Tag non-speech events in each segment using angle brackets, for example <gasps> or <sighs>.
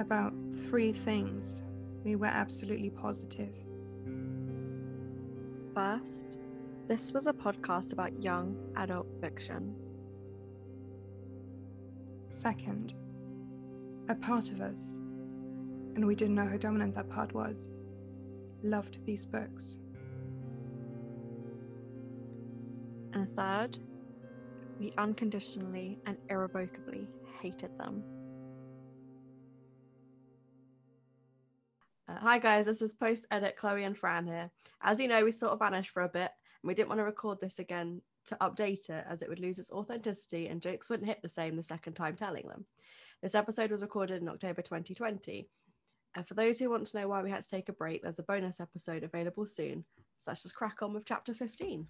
about three things we were absolutely positive. First, this was a podcast about young adult fiction. Second, a part of us, and we didn't know how dominant that part was, loved these books. And third, we unconditionally and irrevocably hated them. Hi guys, this is post edit Chloe and Fran here. As you know, we sort of vanished for a bit and we didn't want to record this again to update it as it would lose its authenticity and jokes wouldn't hit the same the second time telling them. This episode was recorded in October 2020. And for those who want to know why we had to take a break, there's a bonus episode available soon. such let's crack on with chapter 15.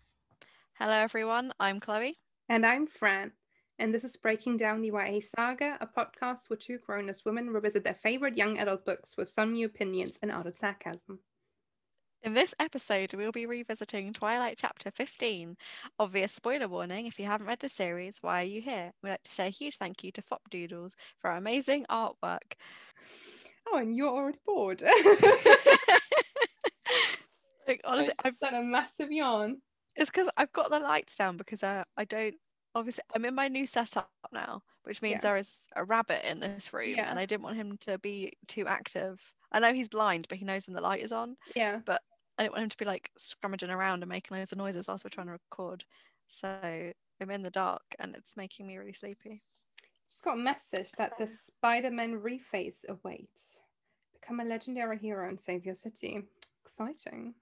Hello, everyone. I'm Chloe. And I'm Fran, and this is Breaking Down the YA Saga, a podcast where two grown as women revisit their favorite young adult books with some new opinions and added sarcasm. In this episode, we'll be revisiting Twilight Chapter 15. Obvious spoiler warning if you haven't read the series, why are you here? We'd like to say a huge thank you to Fop Doodles for our amazing artwork. Oh, and you're already bored. <laughs> like, honestly, I've done a massive yawn. It's because I've got the lights down because uh, I don't obviously I'm in my new setup now, which means Yeah. there is a rabbit in this room, Yeah. and I didn't want him to be too active. I know he's blind, but he knows when the light is on. Yeah. But I didn't want him to be like scrummaging around and making loads of noises whilst we're trying to record. So I'm in the dark, and it's making me really sleepy. Just got a message that the Spider-Man reface awaits. Become a legendary hero and save your city. Exciting.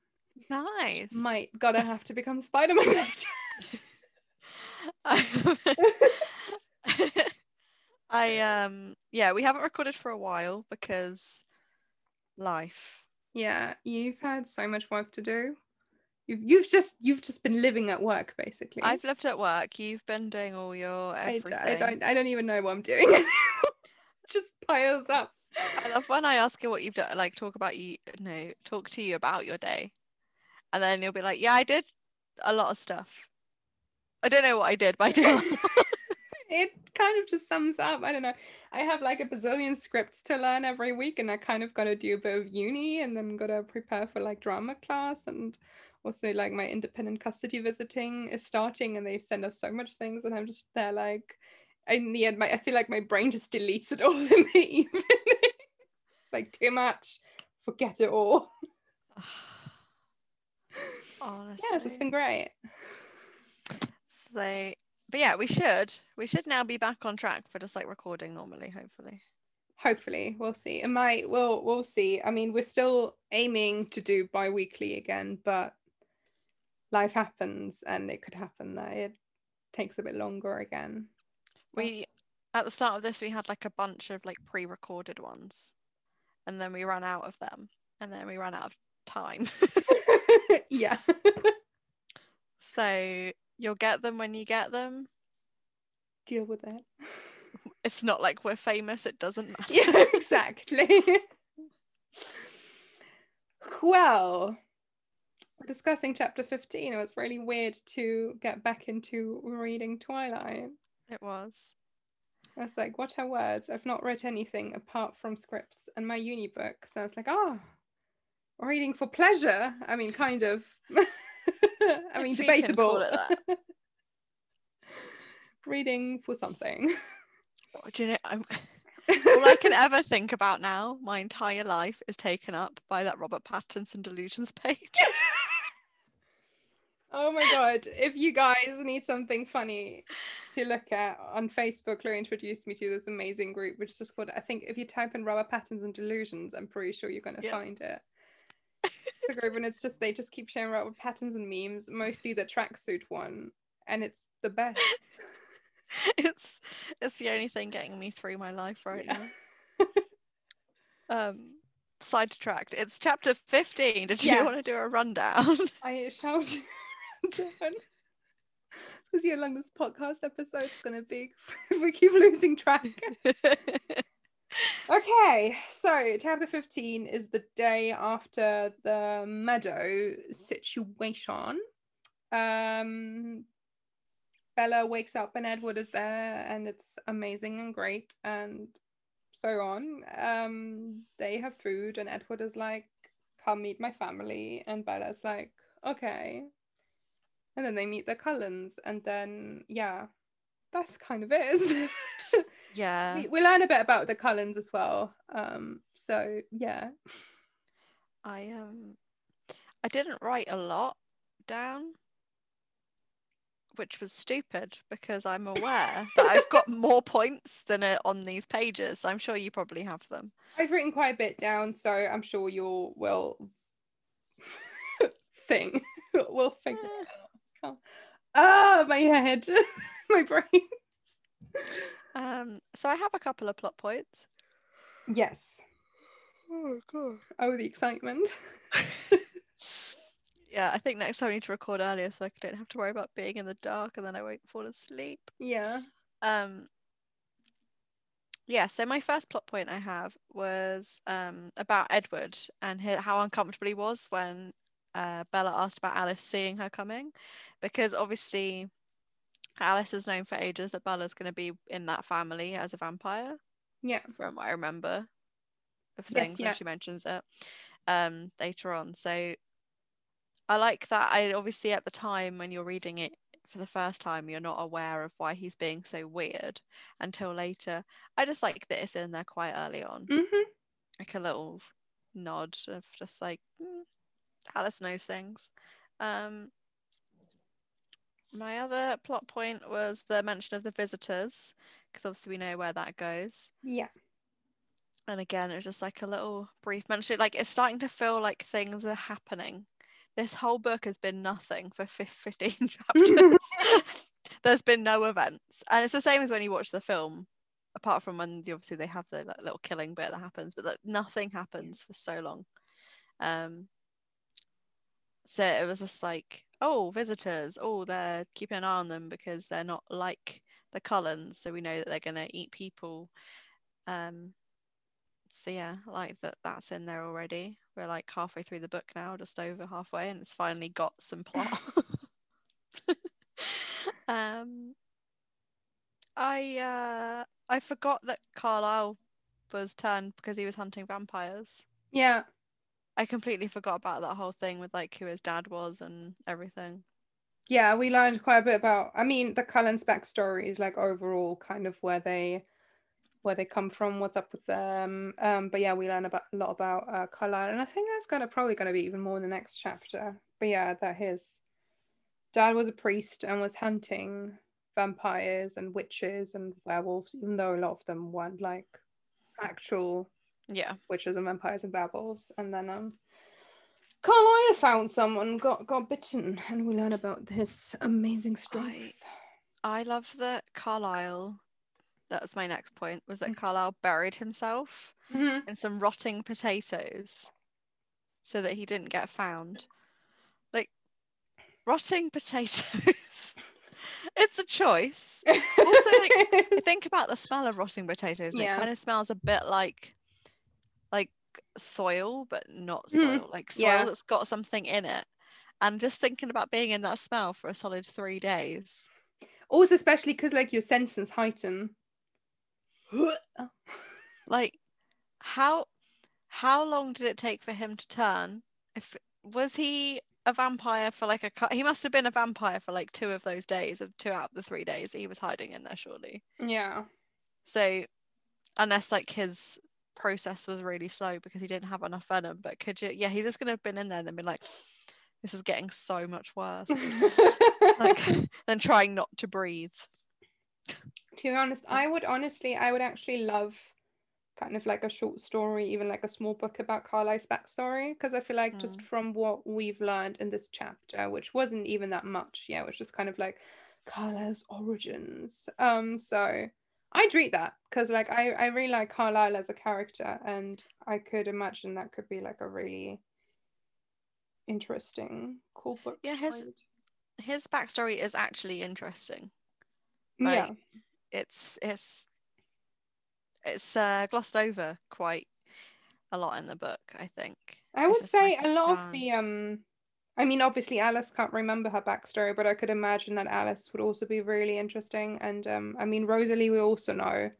Nice. Might gotta have to become Spider-Man later. <laughs> <laughs> <laughs> I um yeah, we haven't recorded for a while because life. yeah, you've had so much work to do. You've you've just you've just been living at work basically. I've lived at work. You've been doing all your I, everything. d- I don't I don't even know what I'm doing. <laughs> just piles up. I love when I ask you what you've done, like talk about you, no, talk to you about your day, and then you'll be like, "Yeah, I did a lot of stuff. I don't know what I did, but I did. <laughs> it kind of just sums up. I don't know. I have like a bazillion scripts to learn every week, and I kind of got to do a bit of uni, and then got to prepare for like drama class, and also like my independent custody visiting is starting, and they send us so much things, and I'm just there like. In the end, my I feel like my brain just deletes it all <laughs> in the evening. it's like too much. Forget it all. Honestly. <sighs> Yes, it's been great. So, but yeah, we should. We should now be back on track for just like recording normally, hopefully. hopefully. We'll see. It might we'll we'll see. I mean we're still aiming to do bi-weekly again but life happens and it could happen that it takes a bit longer again. We at the start of this we had like a bunch of like pre-recorded ones, and then we ran out of them, and then we ran out of time. <laughs> <laughs> yeah. So you'll get them when you get them. deal with it It's not like we're famous; it doesn't <laughs> matter. yeah exactly well discussing chapter 15 it was really weird to get back into reading twilight It was. I was like, what are words? I've not read anything apart from scripts and my uni book. So I was like, oh, reading for pleasure. I mean, kind of. <laughs> <laughs> I mean, If you can call debatable. <laughs> reading for something. Do you know? I'm <laughs> all I can ever think about now, my entire life, is taken up by that Robert Pattinson delusions page. Oh my god! If you guys need something funny to look at on Facebook, Chloe introduced me to this amazing group, which is just called. I think if you type in Robert Pattinson delusions, I'm pretty sure you're gonna Yeah. find it. A group, and it's just they just keep sharing out with patterns and memes, mostly the tracksuit one, and it's the best. <laughs> it's it's the only thing getting me through my life right Yeah. now. Um, sidetracked. It's chapter fifteen. Did Yeah. you want to do a rundown? <laughs> I shouted down. Because how long this podcast episode's gonna be if <laughs> we keep losing track. Okay, so chapter 15 is the day after the meadow situation. Um Bella wakes up and Edward is there and it's amazing and great and so on. Um, they have food, and Edward is like, "Come meet my family," and Bella's like, "Okay." And then they meet the Cullens, and then yeah, that's kind of it. <laughs> Yeah. we, we learn a bit about the Cullens as well. Um, so yeah, I um I didn't write a lot down, which was stupid because I'm aware that I've got <laughs> more points than are on these pages. I'm sure you probably have them. I've written quite a bit down, so I'm sure you'll will thing we'll figure it out. Ah, my head, <laughs> my brain. Um, so I have a couple of plot points. Yes. Oh god. Oh, the excitement. <laughs> <laughs> Yeah, I think next time I need to record earlier so I don't have to worry about being in the dark and then I won't fall asleep. Yeah. Um yeah, so my first plot point I have was um about Edward and hi how uncomfortable he was when uh, Bella asked about Alice seeing her coming because obviously Alice has known for ages that Bella's going to be in that family as a vampire Yeah. from what I remember of Yes, things yeah. when she mentions it um later on. So I like that I obviously at the time when you're reading it for the first time you're not aware of why he's being so weird until later. I just like that it's in there quite early on. Mm-hmm. Like a little nod of just like "Mm, Alice knows things. Um my other plot point was the mention of the visitors because obviously we know where that goes. Yeah. And again, it was just like a little brief mention. Like it's starting to feel like things are happening. This whole book has been nothing for 15 <laughs> chapters. <laughs> There's been no events. And it's the same as when you watch the film, apart from when the- obviously they have the like, little killing bit that happens, but that nothing happens for so long. Um, so it was just like, oh, visitors. Oh, they're keeping an eye on them because they're not like the Cullens. So we know that they're going to eat people. Um, so yeah, like that that's in there already. We're like halfway through the book now, just over halfway, and it's finally got some plot. <laughs> um, I uh, I forgot that Carlisle was turned because he was hunting vampires. Yeah. I completely forgot about that whole thing with like who his dad was and everything. Yeah, we learned quite a bit about I mean the Cullens backstory is like overall kind of where they where they come from, what's up with them. Um, but yeah, we learn about a lot about uh, Carlisle, and I think that's gonna probably gonna be even more in the next chapter. But yeah, that his dad was a priest and was hunting vampires and witches and werewolves, even though a lot of them weren't like actual Yeah. witches and vampires and werewolves. And then um Carlisle found someone, got got bitten, and we learn about this amazing strength. I love that Carlisle. That was my next point. Was that Mm. Carlisle buried himself Mhm. in some rotting potatoes, so that he didn't get found. Like rotting <laughs> potatoes. it's a choice. Also, like, <laughs> Think about the smell of rotting potatoes. Yeah. It kind of smells a bit like like soil, but not Mhm. soil. Like soil Yeah. that's got something in it. And just thinking about being in that smell for a solid three days. also, especially because like your senses heighten. <gasps> like how how long did it take for him to turn if was he a vampire for like a cou- he must have been a vampire for like two of those days of two out of the three days that he was hiding in there surely Yeah. so unless like his process was really slow because he didn't have enough venom but could you yeah he's just gonna have been in there and then been like this is getting so much worse like <laughs> <laughs> then trying not to breathe to be honest, I would honestly, I would actually love kind of like a short story, even like a small book about Carlisle's backstory, because I feel like just Mm. from what we've learned in this chapter, which wasn't even that much, yeah, it was just kind of like Carlisle's origins. Um, so I'd read that because like I, I really like Carlisle as a character, and I could imagine that could be like a really interesting, cool book. Yeah, his- read. his backstory is actually interesting yeah. it's it's it's uh, glossed over quite a lot in the book i think I would say like a lot of the um I mean obviously Alice can't remember her backstory, but I could imagine that Alice would also be really interesting. And um I mean Rosalie we also know,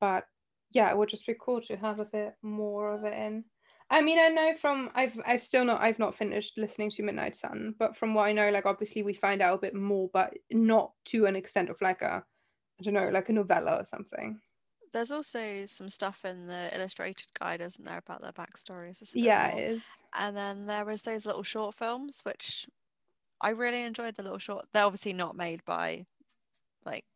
but yeah, it would just be cool to have a bit more of it in. I mean, I know from I've I've still not I've not finished listening to Midnight Sun, but from what I know, like obviously we find out a bit more, but not to an extent of like a I don't know, like a novella or something. There's also some stuff in the illustrated guide, isn't there, about their backstories? Yeah, it is. And then there was those little short films, which I really enjoyed the little short. They're obviously not made by like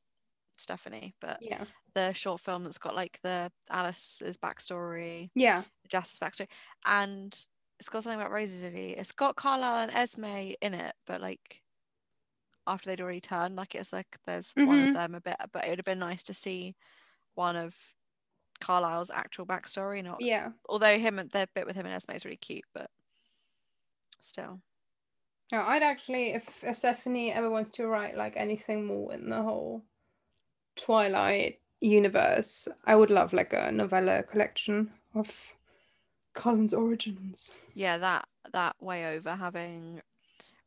Stephanie, but Yeah. the short film that's got like the Alice's backstory, Yeah. Jasper's backstory, and it's got something about Rosalie. It's got Carlisle and Esme in it, but like after they'd already turned, like it's like there's one Mhm. of them a bit, but it would have been nice to see one of Carlisle's actual backstory, not Yeah. although him and the bit with him and Esme is really cute, but still. No, I'd actually, if, if Stephanie ever wants to write like anything more in the whole Twilight universe, I would love like a novella collection of Cullen's origins. Yeah, that that way over having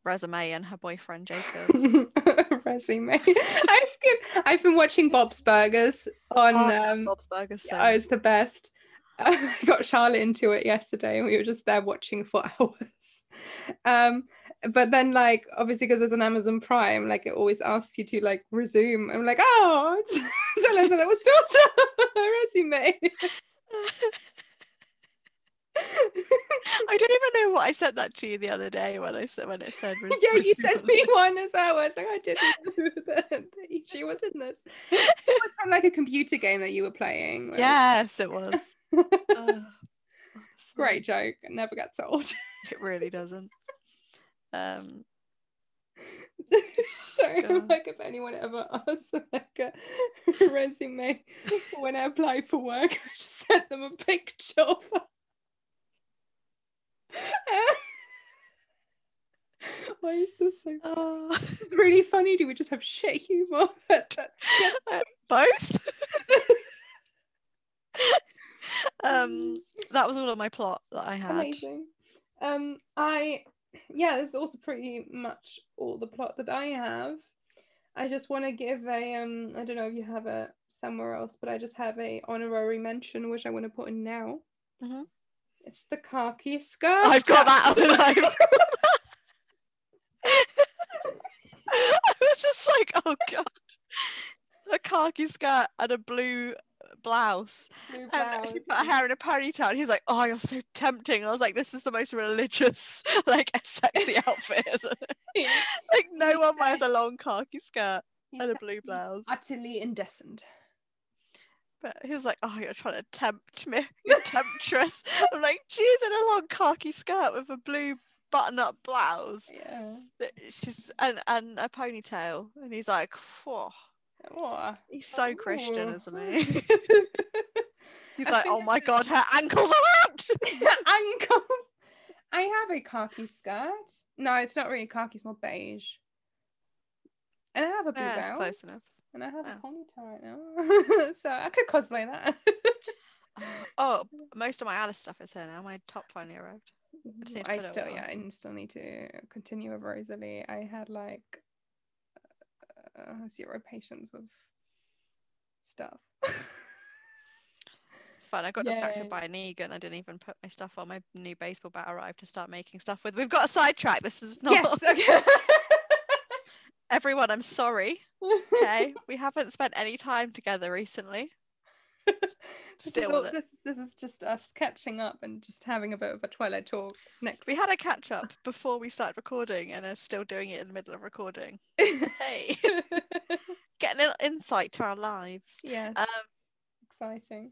Resume and her boyfriend Jacob. <laughs> Resume. <laughs> I've been, I've been watching Bob's Burgers on. Oh, um, Bob's Burgers so oh, it's the best. <laughs> I got Charlotte into it yesterday, and we were just there watching for <laughs> hours. Um, but then, like, obviously, because there's an Amazon Prime, like, it always asks you to like resume. I'm like, oh, it's so that it was daughter resume. I don't even know what I said that to you the other day when I said when it said <laughs> yeah, you sent me one as well. I was like, I didn't know <laughs> that, that she was in this. It was from like a computer game that you were playing. where- Yes, it was. <laughs> Oh, Great joke. It never got told. It really doesn't. Um, so God. like if anyone ever asks like a resume when I apply for work, I just send them a picture of <laughs> Why is this so oh, <laughs> it's really funny? Do we just have shit humor? <laughs> both. um, that was all of my plot that I had. Amazing. Um, I yeah, this is also pretty much all the plot that I have. I just want to give a um, I don't know if you have it somewhere else, but I just have a honorary mention which I want to put in now. Mhm. It's the khaki skirt. I've got that. and I've- <laughs> <laughs> I was just like, oh god, a khaki skirt and a blue blouse, Blue and he put her hair in a ponytail. And he's like, oh, you're so tempting. And I was like, this is the most religious, <laughs> like, sexy outfit, isn't it? Like, no one wears a long khaki skirt and a blue blouse. Utterly indecent. But he was like, oh, you're trying to tempt me. You're temptress. <laughs> I'm like, she's in a long khaki skirt with a blue button-up blouse. Yeah. she's and and a ponytail and he's like Whoa. Oh. he's so christian isn't <laughs> he he's I like oh my god her ankles are out <laughs> ankles. I have a khaki skirt. No, it's not really khaki. It's more beige. And I have a blue yeah, blouse. close enough And I have a Oh. ponytail right now, <laughs> so I could cosplay that. <laughs> oh most of my alice stuff is here now my top finally arrived to I still, yeah, I still need to continue with Rosalie. I had like uh, zero patience with stuff. <laughs> it's fine i got distracted by Negan i didn't even put my stuff on my new baseball bat arrived to start making stuff with we've got a sidetrack this is not yes, okay. Everyone i'm sorry okay <laughs> we haven't spent any time together recently <laughs> this, is all, this, is, this is just us catching up and just having a bit of a Twilight talk next. we had a catch up before we started recording and are still doing it in the middle of recording <laughs> hey getting an insight to our lives. yeah Um, exciting.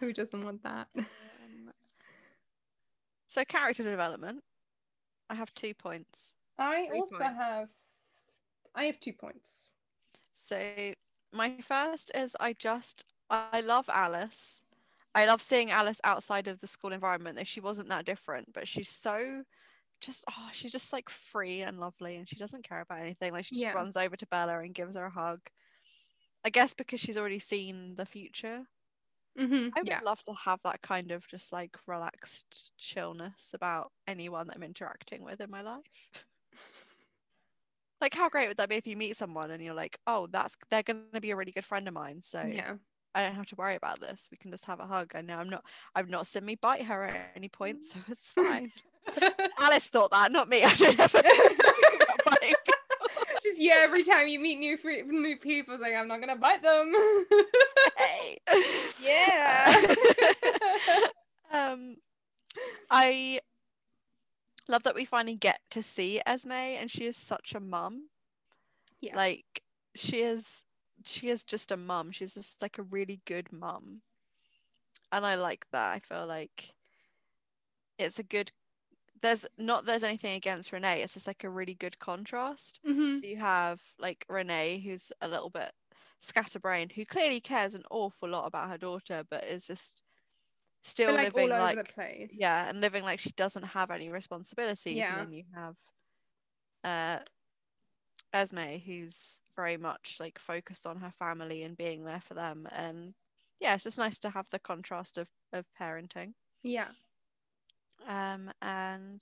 Who doesn't want that? um, so character development. I have two points. I also points. have. I have two points. So my first is I just I love Alice. I love seeing Alice outside of the school environment. Though she wasn't that different, but she's so just oh she's just like free and lovely, and she doesn't care about anything. Like she just Yeah. runs over to Bella and gives her a hug. I guess because she's already seen the future. Mm-hmm. I would Yeah. love to have that kind of just like relaxed chillness about anyone that I'm interacting with in my life. <laughs> like, how great would that be if you meet someone and you're like, oh, that's they're going to be a really good friend of mine. So Yeah. I don't have to worry about this. We can just have a hug. I know I'm not I've not seen me bite her at any point, so <laughs> it's fine. <laughs> Alice thought that, not me. <laughs> I don't ever Just yeah, every time you meet new new people, it's like I'm not gonna bite them. Hey. yeah. um I love that we finally get to see Esme and she is such a mum. Yeah. Like she is she is just a mum. She's just like a really good mum. And I like that. I feel like it's a good there's not there's anything against Renee. It's just like a really good contrast. Mhm. So you have like Renee, who's a little bit scatterbrained, who clearly cares an awful lot about her daughter, but is just still like living all like over the place. yeah, and living like she doesn't have any responsibilities. Yeah. And then you have uh Esme, who's very much like focused on her family and being there for them. And yeah, it's just nice to have the contrast of of parenting. Yeah. Um, and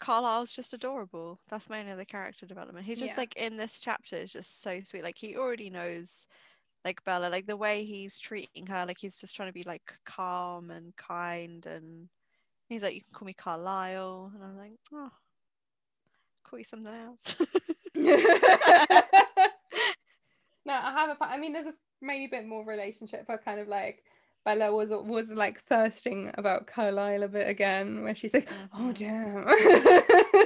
Carlisle's just adorable. That's my only other character development. He's just Yeah. like in this chapter is just so sweet. Like he already knows like Bella, like the way he's treating her, like he's just trying to be like calm and kind and he's like, You can call me Carlisle and I'm like, Oh call you something else. <laughs> no, I have a. I mean, there's this maybe a bit more relationship, but kind of like Bella was was like thirsting about Carlisle a bit again, where she's like, "Oh Mhm. damn." <laughs>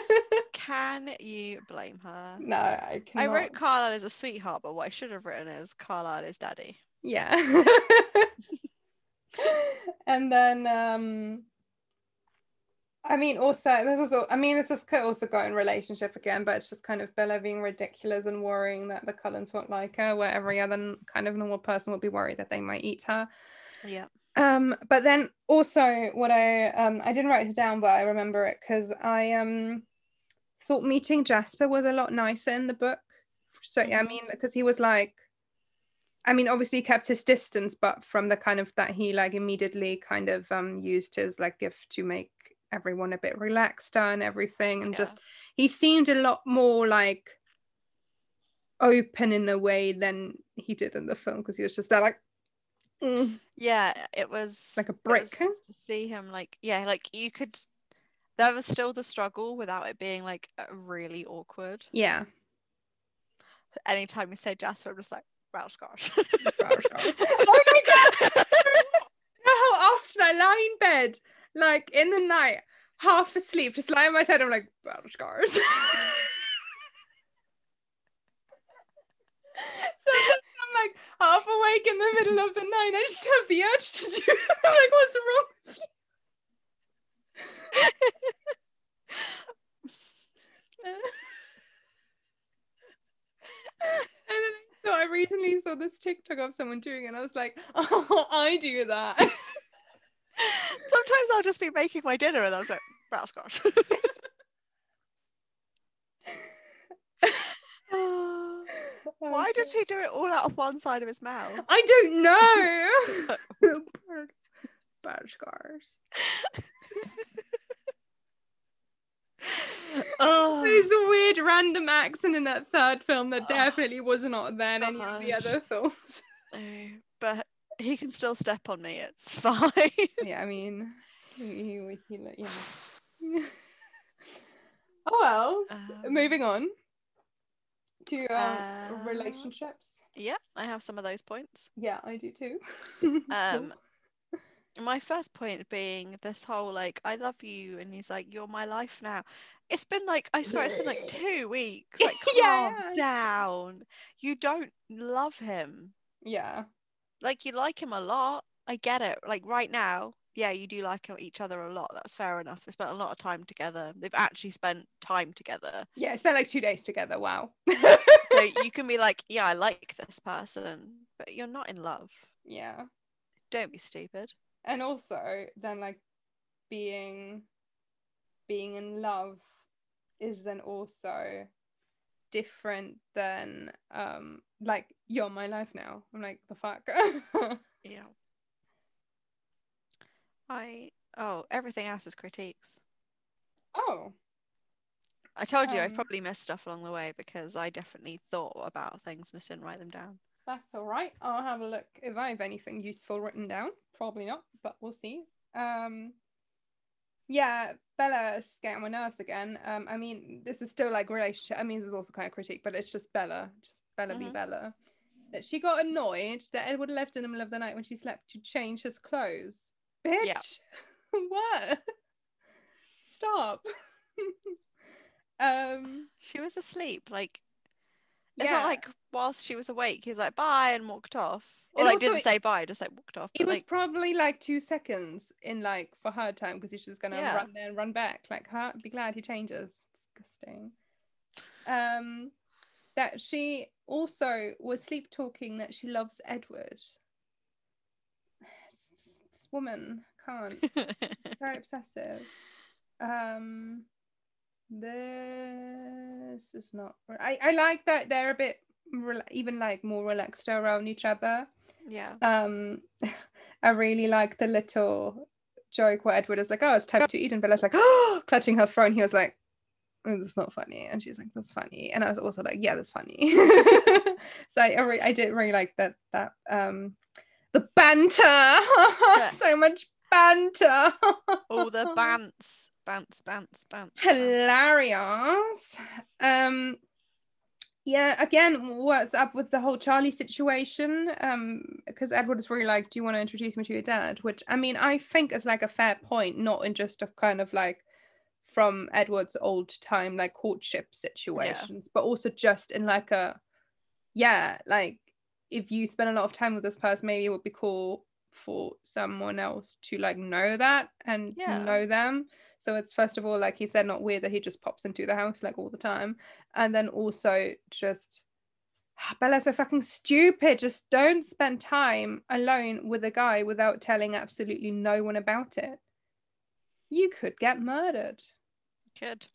Can you blame her? no, I can't. I wrote Carlisle as a sweetheart, but what I should have written is Carlisle is daddy. Yeah. <laughs> and then um I mean also this is al- I mean this is could also go in relationship again, but it's just kind of Bella being ridiculous and worrying that the Cullens won't like her, where every other kind of normal person would be worried that they might eat her. Yeah. Um, but then also what I um I didn't write it down, but I remember it because I um thought meeting Jasper was a lot nicer in the book. So I Mhm. mean, because he was like, I mean, obviously he kept his distance, but from the kind of that he like immediately kind of um used his like gift to make everyone a bit relaxed and everything, and Yeah. just he seemed a lot more like open in a way than he did in the film because he was just there like. "Mm." Yeah, it was Like a brick. to see him like yeah, like you could there was still the struggle without it being like really awkward. Yeah. Anytime you say Jasper, I'm just like, wow, scars. <laughs> <laughs> oh my god! How often I lie in bed, like in the night, half asleep, just lying on my side, I'm like, battle scars. <laughs> so I'm like half awake in the middle of the night, I just have the urge to do it. I'm like, what's wrong with you? And then so I recently saw this TikTok of someone doing it, and I was like, <laughs> oh, I do that. <laughs> Sometimes I'll just be making my dinner and I'm like, wow, scars. <laughs> Why did he do it all out of one side of his mouth? I don't know. Bad scars. Oh, There's a weird random accent in that third film that Ugh. definitely was not there in any of the other <laughs> films. no, but he can still step on me. It's fine. yeah, I mean, he, he, he, yeah. <sighs> <laughs> oh well. Um, Moving on to um, uh, relationships. Yeah, I have some of those points. Yeah, I do too. <laughs> Um, my first point being this whole like, I love you, and he's like, you're my life now. It's been like, I swear, it's been like two weeks. Like, <laughs> calm Yeah. down. You don't love him. yeah. Like, you like him a lot. I get it. Like, right now, yeah, you do like each other a lot. That's fair enough. They spent a lot of time together. They've actually spent time together. Yeah, spent like two days together. Wow. So <laughs> you can be like, yeah, I like this person, but you're not in love. yeah. Don't be stupid. And also then like being being in love is then also different than um like you're my life now. I'm like the fuck. <laughs> Yeah. I oh, everything else is critiques. oh. I told you I Um, probably missed stuff along the way because I definitely thought about things and just didn't write them down. That's all right. I'll have a look if I have anything useful written down. Probably not, but we'll see. Um, yeah, Bella's getting on my nerves again. Um, I mean, this is still like relationship. I mean, this is also kind of critique, but it's just Bella, just Bella be Mhm. Bella. That she got annoyed that Edward left in the middle of the night when she slept to change his clothes. Bitch, Yeah. <laughs> what? Stop. <laughs> um, She was asleep. Like it's yeah. not like whilst she was awake, he was like bye and walked off. Or And like also didn't say bye, just like walked off. It was like, probably like two seconds in like for her time because she's just gonna Yeah. run there and run back. Like her, be glad he changes. Disgusting. Um, that she also was sleep talking that she loves Edward. This, <sighs> this woman can't. <laughs> Very obsessive. Um, this is not. I I like that they're a bit rela- even like more relaxed around each other yeah. um <laughs> i really like the little joke where edward is like oh it's time to eat and bella's like oh <gasps> clutching her throat and he was like oh, that's not funny and she's like that's funny and i was also like yeah that's funny <laughs> so I, I, re- I did really like that that um the banter <laughs> so much banter All the bants, bants, bants, bants. bants. hilarious um yeah again what's up with the whole charlie situation? Um because edward is really like do you want to introduce me to your dad? Which i mean i think is like a fair point not in just a kind of like from edward's old time like courtship situations but also just in like a yeah like if you spend a lot of time with this person maybe it would be cool for someone else to like know that and Yeah. know them so it's first of all, like he said, not weird that he just pops into the house like all the time. And then also just ah, Bella's so fucking stupid. Just don't spend time alone with a guy without telling absolutely no one about it. You could get murdered. You could.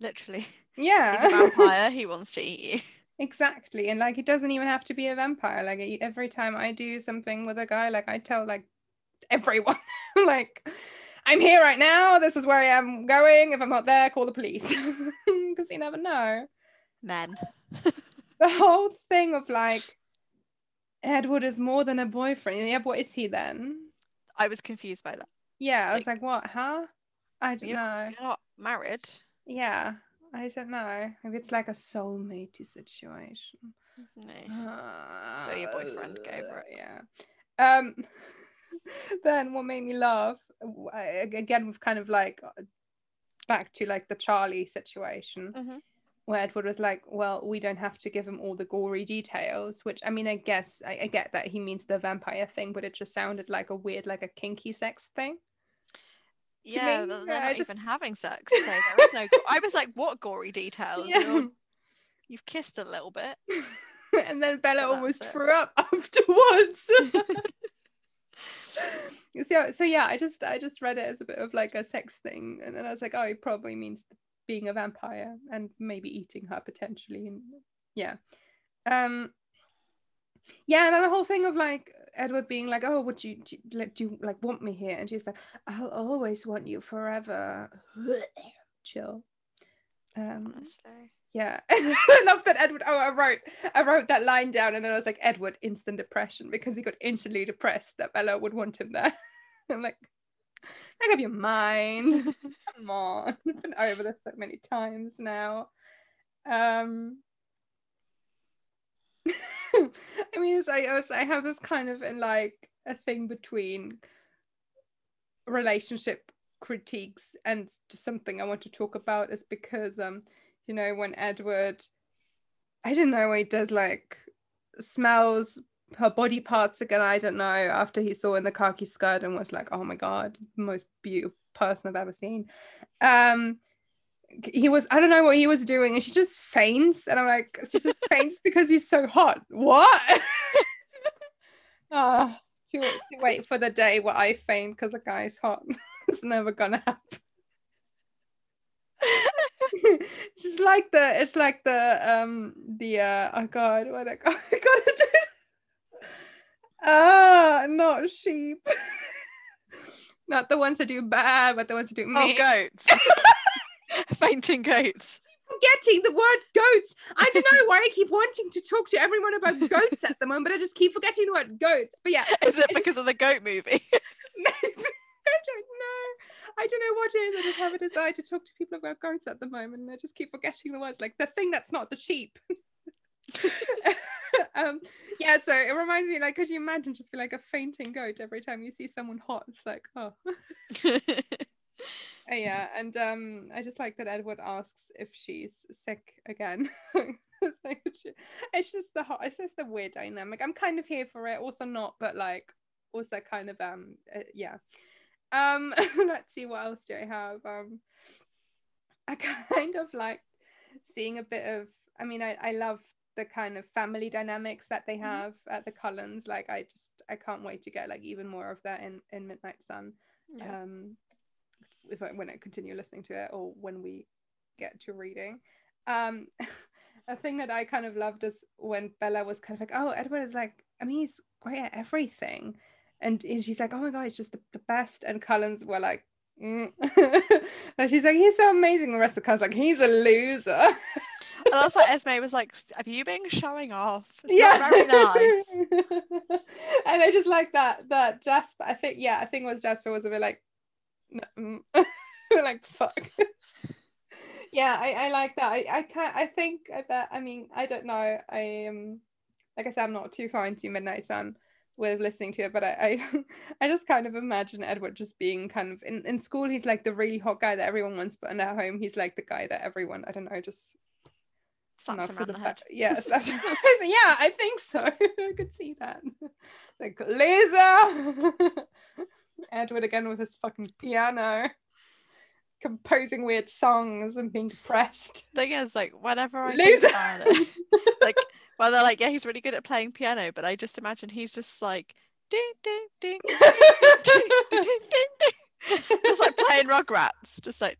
Literally. Yeah. He's a vampire. <laughs> he wants to eat you. Exactly. And like it doesn't even have to be a vampire. Like every time I do something with a guy, like I tell like everyone, <laughs> like I'm here right now. This is where I am going. If I'm not there, call the police. <laughs> Because you never know. Men. <laughs> The whole thing of like Edward is more than a boyfriend. Yeah, what is he then? I was confused by that. Yeah, I was Like- like, what, huh? I don't You're, know. you're not married. Yeah, I don't know. Maybe it's like a soulmate situation. No. Still your boyfriend, go for it. Yeah. Um. <laughs> then what made me laugh again with kind of like uh, back to like the Charlie situation Mhm. where Edward was like, "Well, we don't have to give him all the gory details," which I mean, I guess I, I get that he means the vampire thing, but it just sounded like a weird, like a kinky sex thing. Yeah, but they're not just- even having sex. So <laughs> there was no. I was like, what gory details? Yeah. You're- <laughs> You've kissed a little bit. <laughs> and then Bella But almost threw up afterwards. so, so yeah, I just I just read it as a bit of like a sex thing, and then I was like, oh, it probably means being a vampire and maybe eating her potentially, and yeah, um, yeah, and then the whole thing of like Edward being like, oh, would you do, like do you like want me here? And she's like, I'll always want you forever. <laughs> Chill. Um, Honestly. yeah. I <laughs> love that Edward. Oh, I wrote I wrote that line down and then I was like, Edward, instant depression because he got instantly depressed that Bella would want him there. <laughs> I'm like, make up your mind. Come on. I've been over this so many times now. Um <laughs> I mean, I also I have this kind of in like a thing between relationship critiques and just something I want to talk about is because um you know when Edward I don't know he does like smells her body parts again I don't know after he saw in the khaki skirt and was like oh my god most beautiful person I've ever seen. Um he was I don't know what he was doing and she just faints and I'm like she just <laughs> faints because he's so hot. What? Oh <laughs> to, to wait for the day where I faint because a guy's hot. <laughs> It's never gonna happen. Just like the it's like the um the uh oh god what I got I gotta do ah not sheep. Not the ones that do bad but the ones that do me. Oh, goats. <laughs> Fainting goats. Forgetting the word goats. I don't know why I keep wanting to talk to everyone about goats at the moment, but I just keep forgetting the word goats. But yeah, Is it because of the goat movie? <laughs> <laughs> I don't know. I don't know what it is. I just have a desire to talk to people about goats at the moment, and I just keep forgetting the words, like the thing that's not the sheep. um, yeah, so it reminds me, like, could you imagine just be like a fainting goat every time you see someone hot? It's like, oh, Uh, yeah. And um, I just like that Edward asks if she's sick again. <laughs> it's, like, it's just the hot, it's just the weird dynamic. I'm kind of here for it, also not, but like, also kind of um, uh, yeah. Um, <laughs> let's see what else do I have. Um, I <laughs> kind of like seeing a bit of. I mean, I I love the kind of family dynamics that they have at the Cullens. Like, I just I can't wait to get like even more of that in in Midnight Sun. Yeah. Um, if I when I continue listening to it or when we get to reading. Um, <laughs> a thing that I kind of loved is when Bella was kind of like, "Oh, Edward is like, I mean, he's great at everything," and, and she's like, "Oh my god, he's just the, the best," and Cullens were like. Mm. <laughs> and she's like, he's so amazing. The rest of the cast like, he's a loser. <laughs> I love that Esme was like, "Have you been showing off? It's not very nice." and I just like that that Jasper. I think yeah, I think it was Jasper was a bit like. <laughs> like fuck. <laughs> yeah, I, I like that. I I can't. I think I bet. I mean, I don't know. I am like I said, I'm not too far into Midnight Sun with listening to it, but I I, <laughs> I just kind of imagine Edward just being kind of in, in school. He's like the really hot guy that everyone wants, but at home, he's like the guy that everyone I don't know just him for around the the head. Yes, that's yeah, I think so. I could see that. Like laser. Edward again with his fucking piano, composing weird songs and being depressed. Thing is, like, whenever I Loser. it, like, well, they're like, yeah, he's really good at playing piano, but I just imagine he's just like, ding, ding, ding, ding, ding, ding, ding, ding, just like playing Rugrats, just like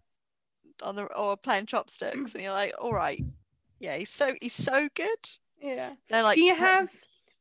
on the or playing chopsticks, and you're like, all right, yeah, he's so he's so good. yeah. They're like, Do you have?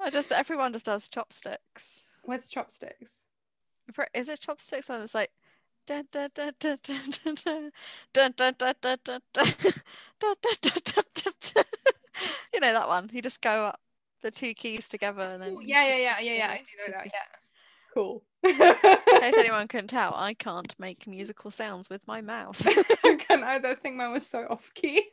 I just everyone just does chopsticks. What's chopsticks? Is it chopsticks when it's like dun, dun, dun, dun, dun, dun, dun, dun, dun, dun, dun, dun, dun, dun, dun, dun, dun, dun, dun. you know that one? You just go up the two keys together and then yeah, yeah, yeah, yeah, yeah. I do know that. Yeah. Cool. In case anyone couldn't tell, I can't make musical sounds with my mouth. I can either think mine was so off key.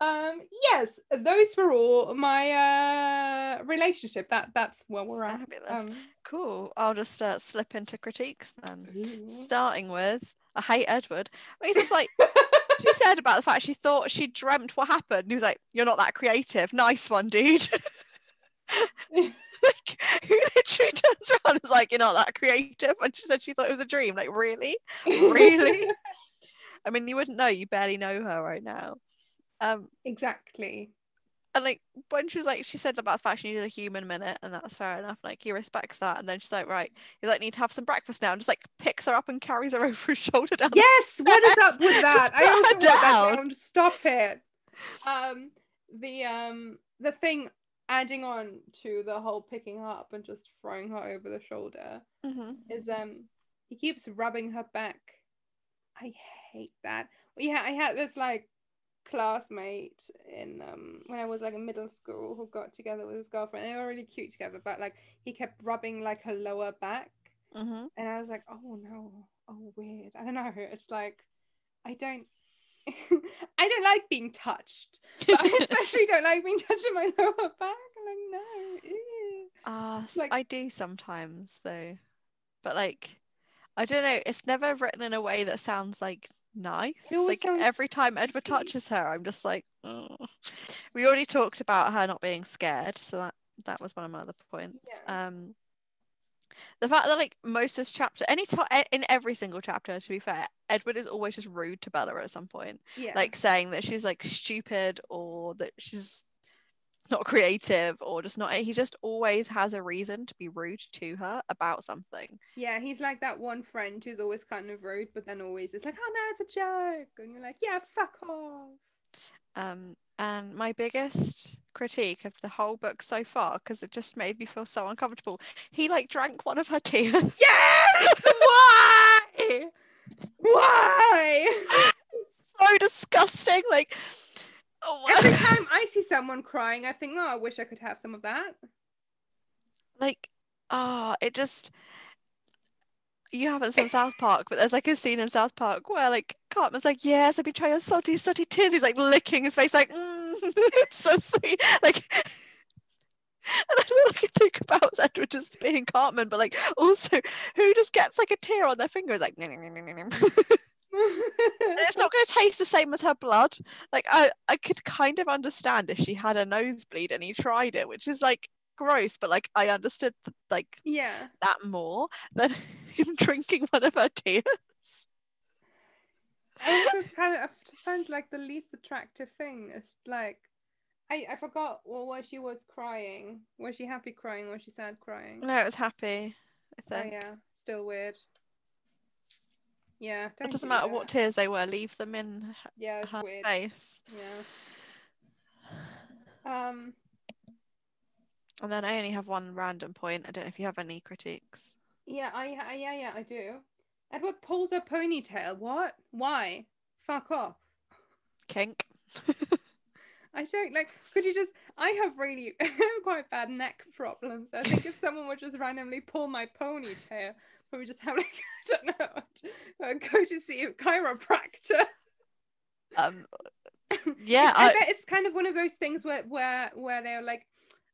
Um yes, those were all my uh relationship. That that's where we're at. Um, Cool. I'll just uh, slip into critiques then. Starting with, I hate Edward. Mean, just like <laughs> she said about the fact she thought she dreamt what happened. And he was like, "You're not that creative. Nice one, dude." <laughs> like, <laughs> he literally turns around and is like, "You're not that creative," and she said she thought it was a dream. Like, really, really? I mean, you wouldn't know. You barely know her right now. Um, exactly. and like when she was like, she said about the fact she needed a human minute, and that's fair enough. Like he respects that, and then she's like, right, he's like, need to have some breakfast now, and just like picks her up and carries her <laughs> over his shoulder down. Yes, what is up with <laughs> that? I also wrote that down. Stop it. Um, the um, the thing adding on to the whole picking her up and just throwing her over the shoulder Mhm. is um, he keeps rubbing her back. I hate that. Yeah, I had this like classmate in um when I was like in middle school who got together with his girlfriend. They were really cute together, but like he kept rubbing like her lower back Mhm. and I was like, oh no, oh weird. I don't know. It's like I don't <laughs> I don't like being touched. But I <laughs> especially don't like being touched in my lower back. I'm like, no. ew. Ah, Like- I do sometimes though, but like, I don't know. It's never written in a way that sounds like nice. Like sounds every time Edward touches her, I'm just like, oh. We already talked about her not being scared, so that that was one of my other points. Yeah. Um, The fact that like most of this chapter, any time in every single chapter, to be fair, Edward is always just rude to Bella at some point, Yeah. like saying that she's like stupid or that she's not creative or just not. He just always has a reason to be rude to her about something. yeah, he's like that one friend who's always kind of rude, but then always is like, oh no, it's a joke. And you're like, yeah, fuck off. Um, and my biggest critique of the whole book so far, because it just made me feel so uncomfortable, he like drank one of her tears. <laughs> Yes! Why? Why? <laughs> so disgusting. Like, oh, Every time I see someone crying, I think, oh, I wish I could have some of that. like, ah, it just. You haven't seen South Park, but there's like a scene in South Park where like Cartman's like, "Yes, I've been trying to salty, salty tears." He's like licking his face, like, mm, <laughs> "It's so sweet." Like, <laughs> and I like think about Edward just being Cartman, but like also who just gets like a tear on their finger is like, <laughs> It's <laughs> not going to taste the same as her blood. Like I, I could kind of understand if she had a nosebleed and he tried it, which is like gross, but like I understood like yeah. that more than <laughs> him drinking one of her tears. It's kind of sounds like the least attractive thing. It's like I I forgot well, why she was crying. Was she happy crying? Was she sad crying? No, it was happy. I Oh think yeah, still weird. Yeah, it doesn't do matter what tears they were. Leave them in Yeah, her weird. face. Yeah. Um. And then I only have one random point. I don't know if you have any critiques. Yeah, I, I yeah yeah I do. Edward pulls her ponytail. What? Why? Fuck off. Kink. I don't like. Could you just? I have really <laughs> quite bad neck problems. I think if someone would just randomly pull my ponytail, probably just have like <laughs> I don't know, go to see a chiropractor. um, <laughs> yeah, I, I, bet it's kind of one of those things where where where they're like,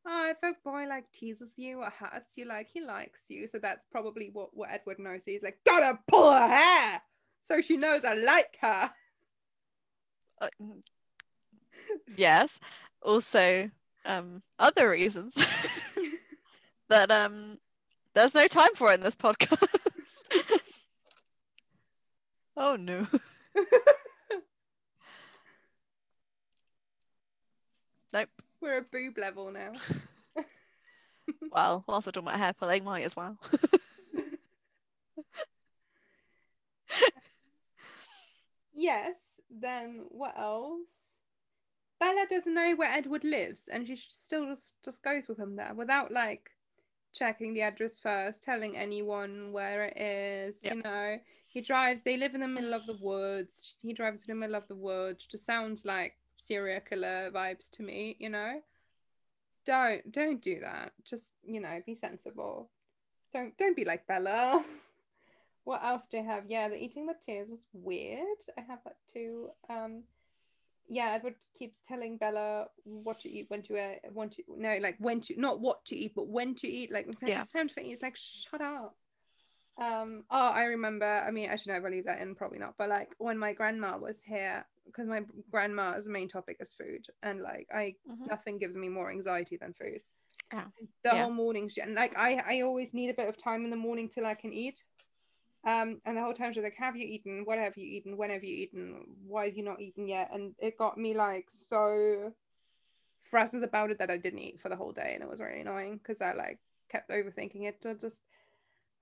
oh, if a boy like teases you or hurts you, like he likes you, so that's probably what what Edward knows. He's like, gotta pull her hair, so she knows I like her. uh, yes. Also, um, other reasons <laughs> that um, there's no time for it in this podcast. <laughs> oh no. <laughs> Nope. We're a boob level now. <laughs> Well, whilst we're talking about hair pulling, might as well. yes. Then what else? Bella doesn't know where Edward lives, and she still just just goes with him there without like checking the address first, telling anyone where it is. Yep. You know, he drives. They live in the middle of the <sighs> woods. He drives to the middle of the woods. Just sounds like serial killer vibes to me. You know, don't don't do that. Just you know, be sensible. Don't don't be like Bella. <laughs> what else do I have? Yeah, the eating the tears was weird. I have that too. Um, yeah, Edward keeps telling Bella what to eat, when to eat, when to no, like when to not what to eat, but when to eat. Like it's like, Yeah. it's time to eat. It's like shut up. Um. Oh, I remember. I mean, I should never leave that in. Probably not. But like when my grandma was here, because my grandma's main topic is food, and like I Mhm. nothing gives me more anxiety than food. Yeah. The Yeah. whole morning shit. And like I I always need a bit of time in the morning till I can eat. Um, and the whole time she's like, Have you eaten? What have you eaten? When have you eaten? Why have you not eaten yet? And it got me like so frazzled about it that I didn't eat for the whole day, and it was really annoying because I like kept overthinking it. To just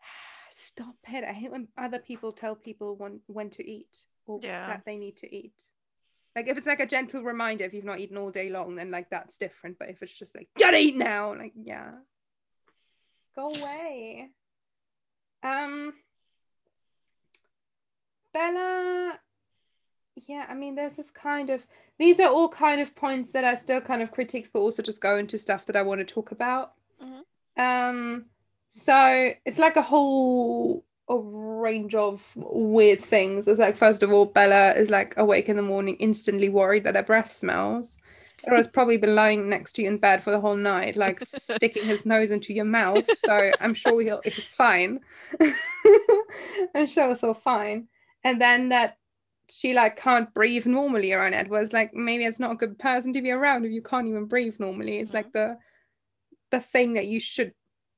<sighs> stop it. I hate when other people tell people when when to eat or Yeah. that they need to eat. Like if it's like a gentle reminder if you've not eaten all day long, then like that's different. But if it's just like gotta eat now, like yeah, go away. Um, Bella. Yeah, I mean, there's this kind of these are all kind of points that are still kind of critiques, but also just go into stuff that I want to talk about. Mhm. Um, so it's like a whole a range of weird things. It's like first of all, Bella is like awake in the morning, instantly worried that her breath smells. Or has probably been lying next to you in bed for the whole night, like <laughs> sticking his nose into your mouth. So I'm sure he'll it's fine. <laughs> I'm sure it's all fine. And then that she like can't breathe normally around Edward's like maybe it's not a good person to be around if you can't even breathe normally. It's like mm-hmm. the the thing that you should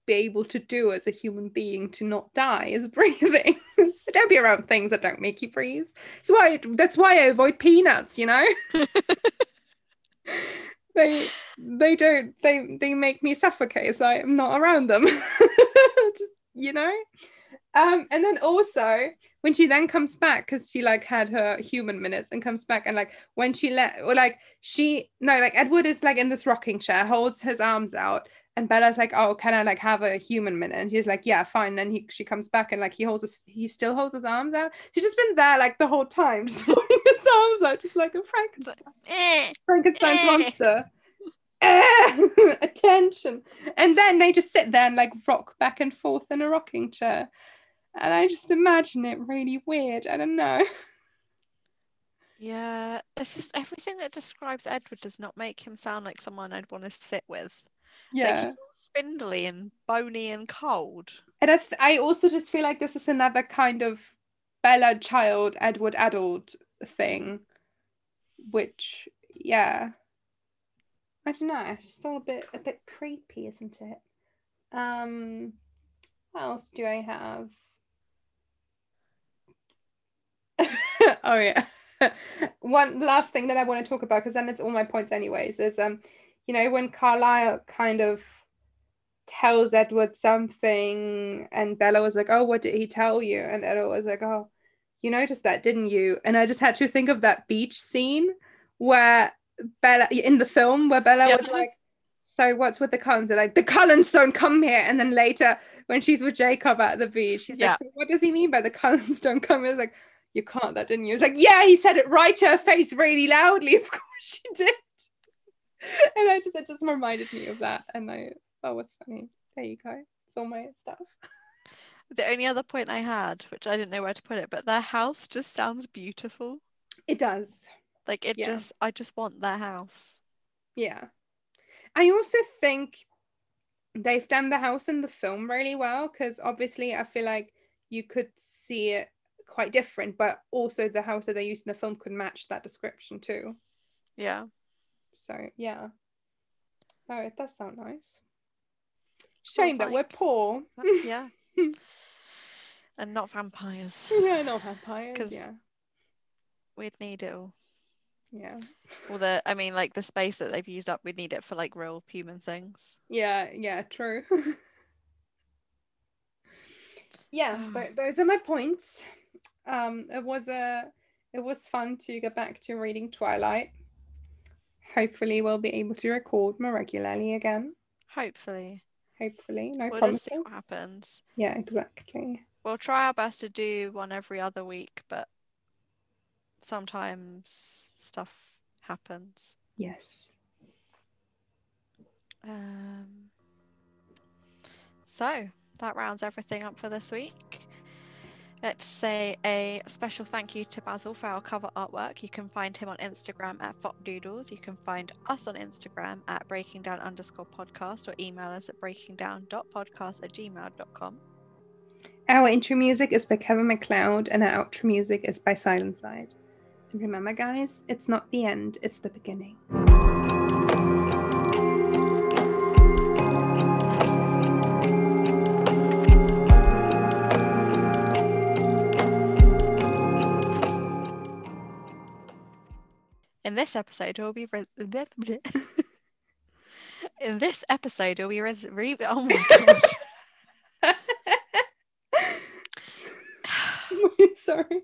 be able to do as a human being to not die is <laughs> breathing. so don't be around things that don't make you breathe. That's why that's why I avoid peanuts, you know? <laughs> <laughs> they they don't they they make me suffocate, so I'm not around them. Just, you know? Um, and then also when she then comes back because she like had her human minutes and comes back and like when she let or like she no like Edward is like in this rocking chair holds his arms out and Bella's like oh can I like have a human minute? And she's like yeah fine. Then he she comes back and like he holds his he still holds his arms out. She's just been there like the whole time <laughs> just holding his arms out just like a Frankenstein Eh, Frankenstein's Eh. monster. Eh, <laughs> attention. And then they just sit there and like rock back and forth in a rocking chair and I just imagine it really weird I don't know <laughs> Yeah, it's just everything that describes Edward does not make him sound like someone I'd want to sit with. Like yeah all spindly and bony and cold. And I, th- I also just feel like this is another kind of Bella child, Edward adult thing, which, yeah, I don't know. It's all a bit a bit creepy, isn't it? Um, what else do I have? <laughs> oh yeah, <laughs> one last thing that I want to talk about because then it's all my points anyways. Is um, you know, when Carlisle kind of tells Edward something, and Bella was like, "Oh, what did he tell you?" And Edward was like, "Oh, you noticed that, didn't you?" And I just had to think of that beach scene where Bella in the film where Bella Yeah. was like, "So what's with the Cullens?" They're like, "The Cullens don't come here." And then later, when she's with Jacob at the beach, she's Yeah. like, so "What does he mean by the Cullens don't come?" It's like, "You caught that, didn't you?" It's like, "Yeah, he said it right to her face, really loudly. <laughs> Of course she did." and I just it just reminded me of that, and I that was funny. There you go. It's all my stuff. The only other point I had, which I didn't know where to put it, but their house just sounds beautiful. It does. Like it Yeah. just, I just want their house. Yeah. I also think they've done the house in the film really well because obviously I feel like you could see it quite different, but also the house that they used in the film could match that description too. Yeah. So yeah. Oh, it does sound nice. Shame that we're poor. Yeah. <laughs> and not vampires. <laughs> yeah, no vampires. 'Cause- Yeah. We'd need it all. Yeah. Well, the, I mean, like the space that they've used up, we'd need it for like real human things. Yeah, yeah, true. <laughs> yeah, ah. th- those are my points. Um, it was a, it was fun to get back to reading Twilight. Hopefully, we'll be able to record more regularly again. Hopefully. Hopefully, no We'll promises. just see what happens. Yeah, exactly. We'll try our best to do one every other week, but sometimes stuff happens. Yes. Um, so that rounds everything up for this week. Let's say a special thank you to Basil for our cover artwork. You can find him on Instagram at FopDoodles. You can find us on Instagram at breakingdown underscore podcast or email us at breakingdown.podcast at gmail.com. Our intro music is by Kevin MacLeod, and our outro music is by Silent Side. And remember, guys, it's not the end; it's the beginning. In this episode, we'll be re- <laughs> in this episode, we'll be res- re- <laughs> oh my god. <laughs> Sorry.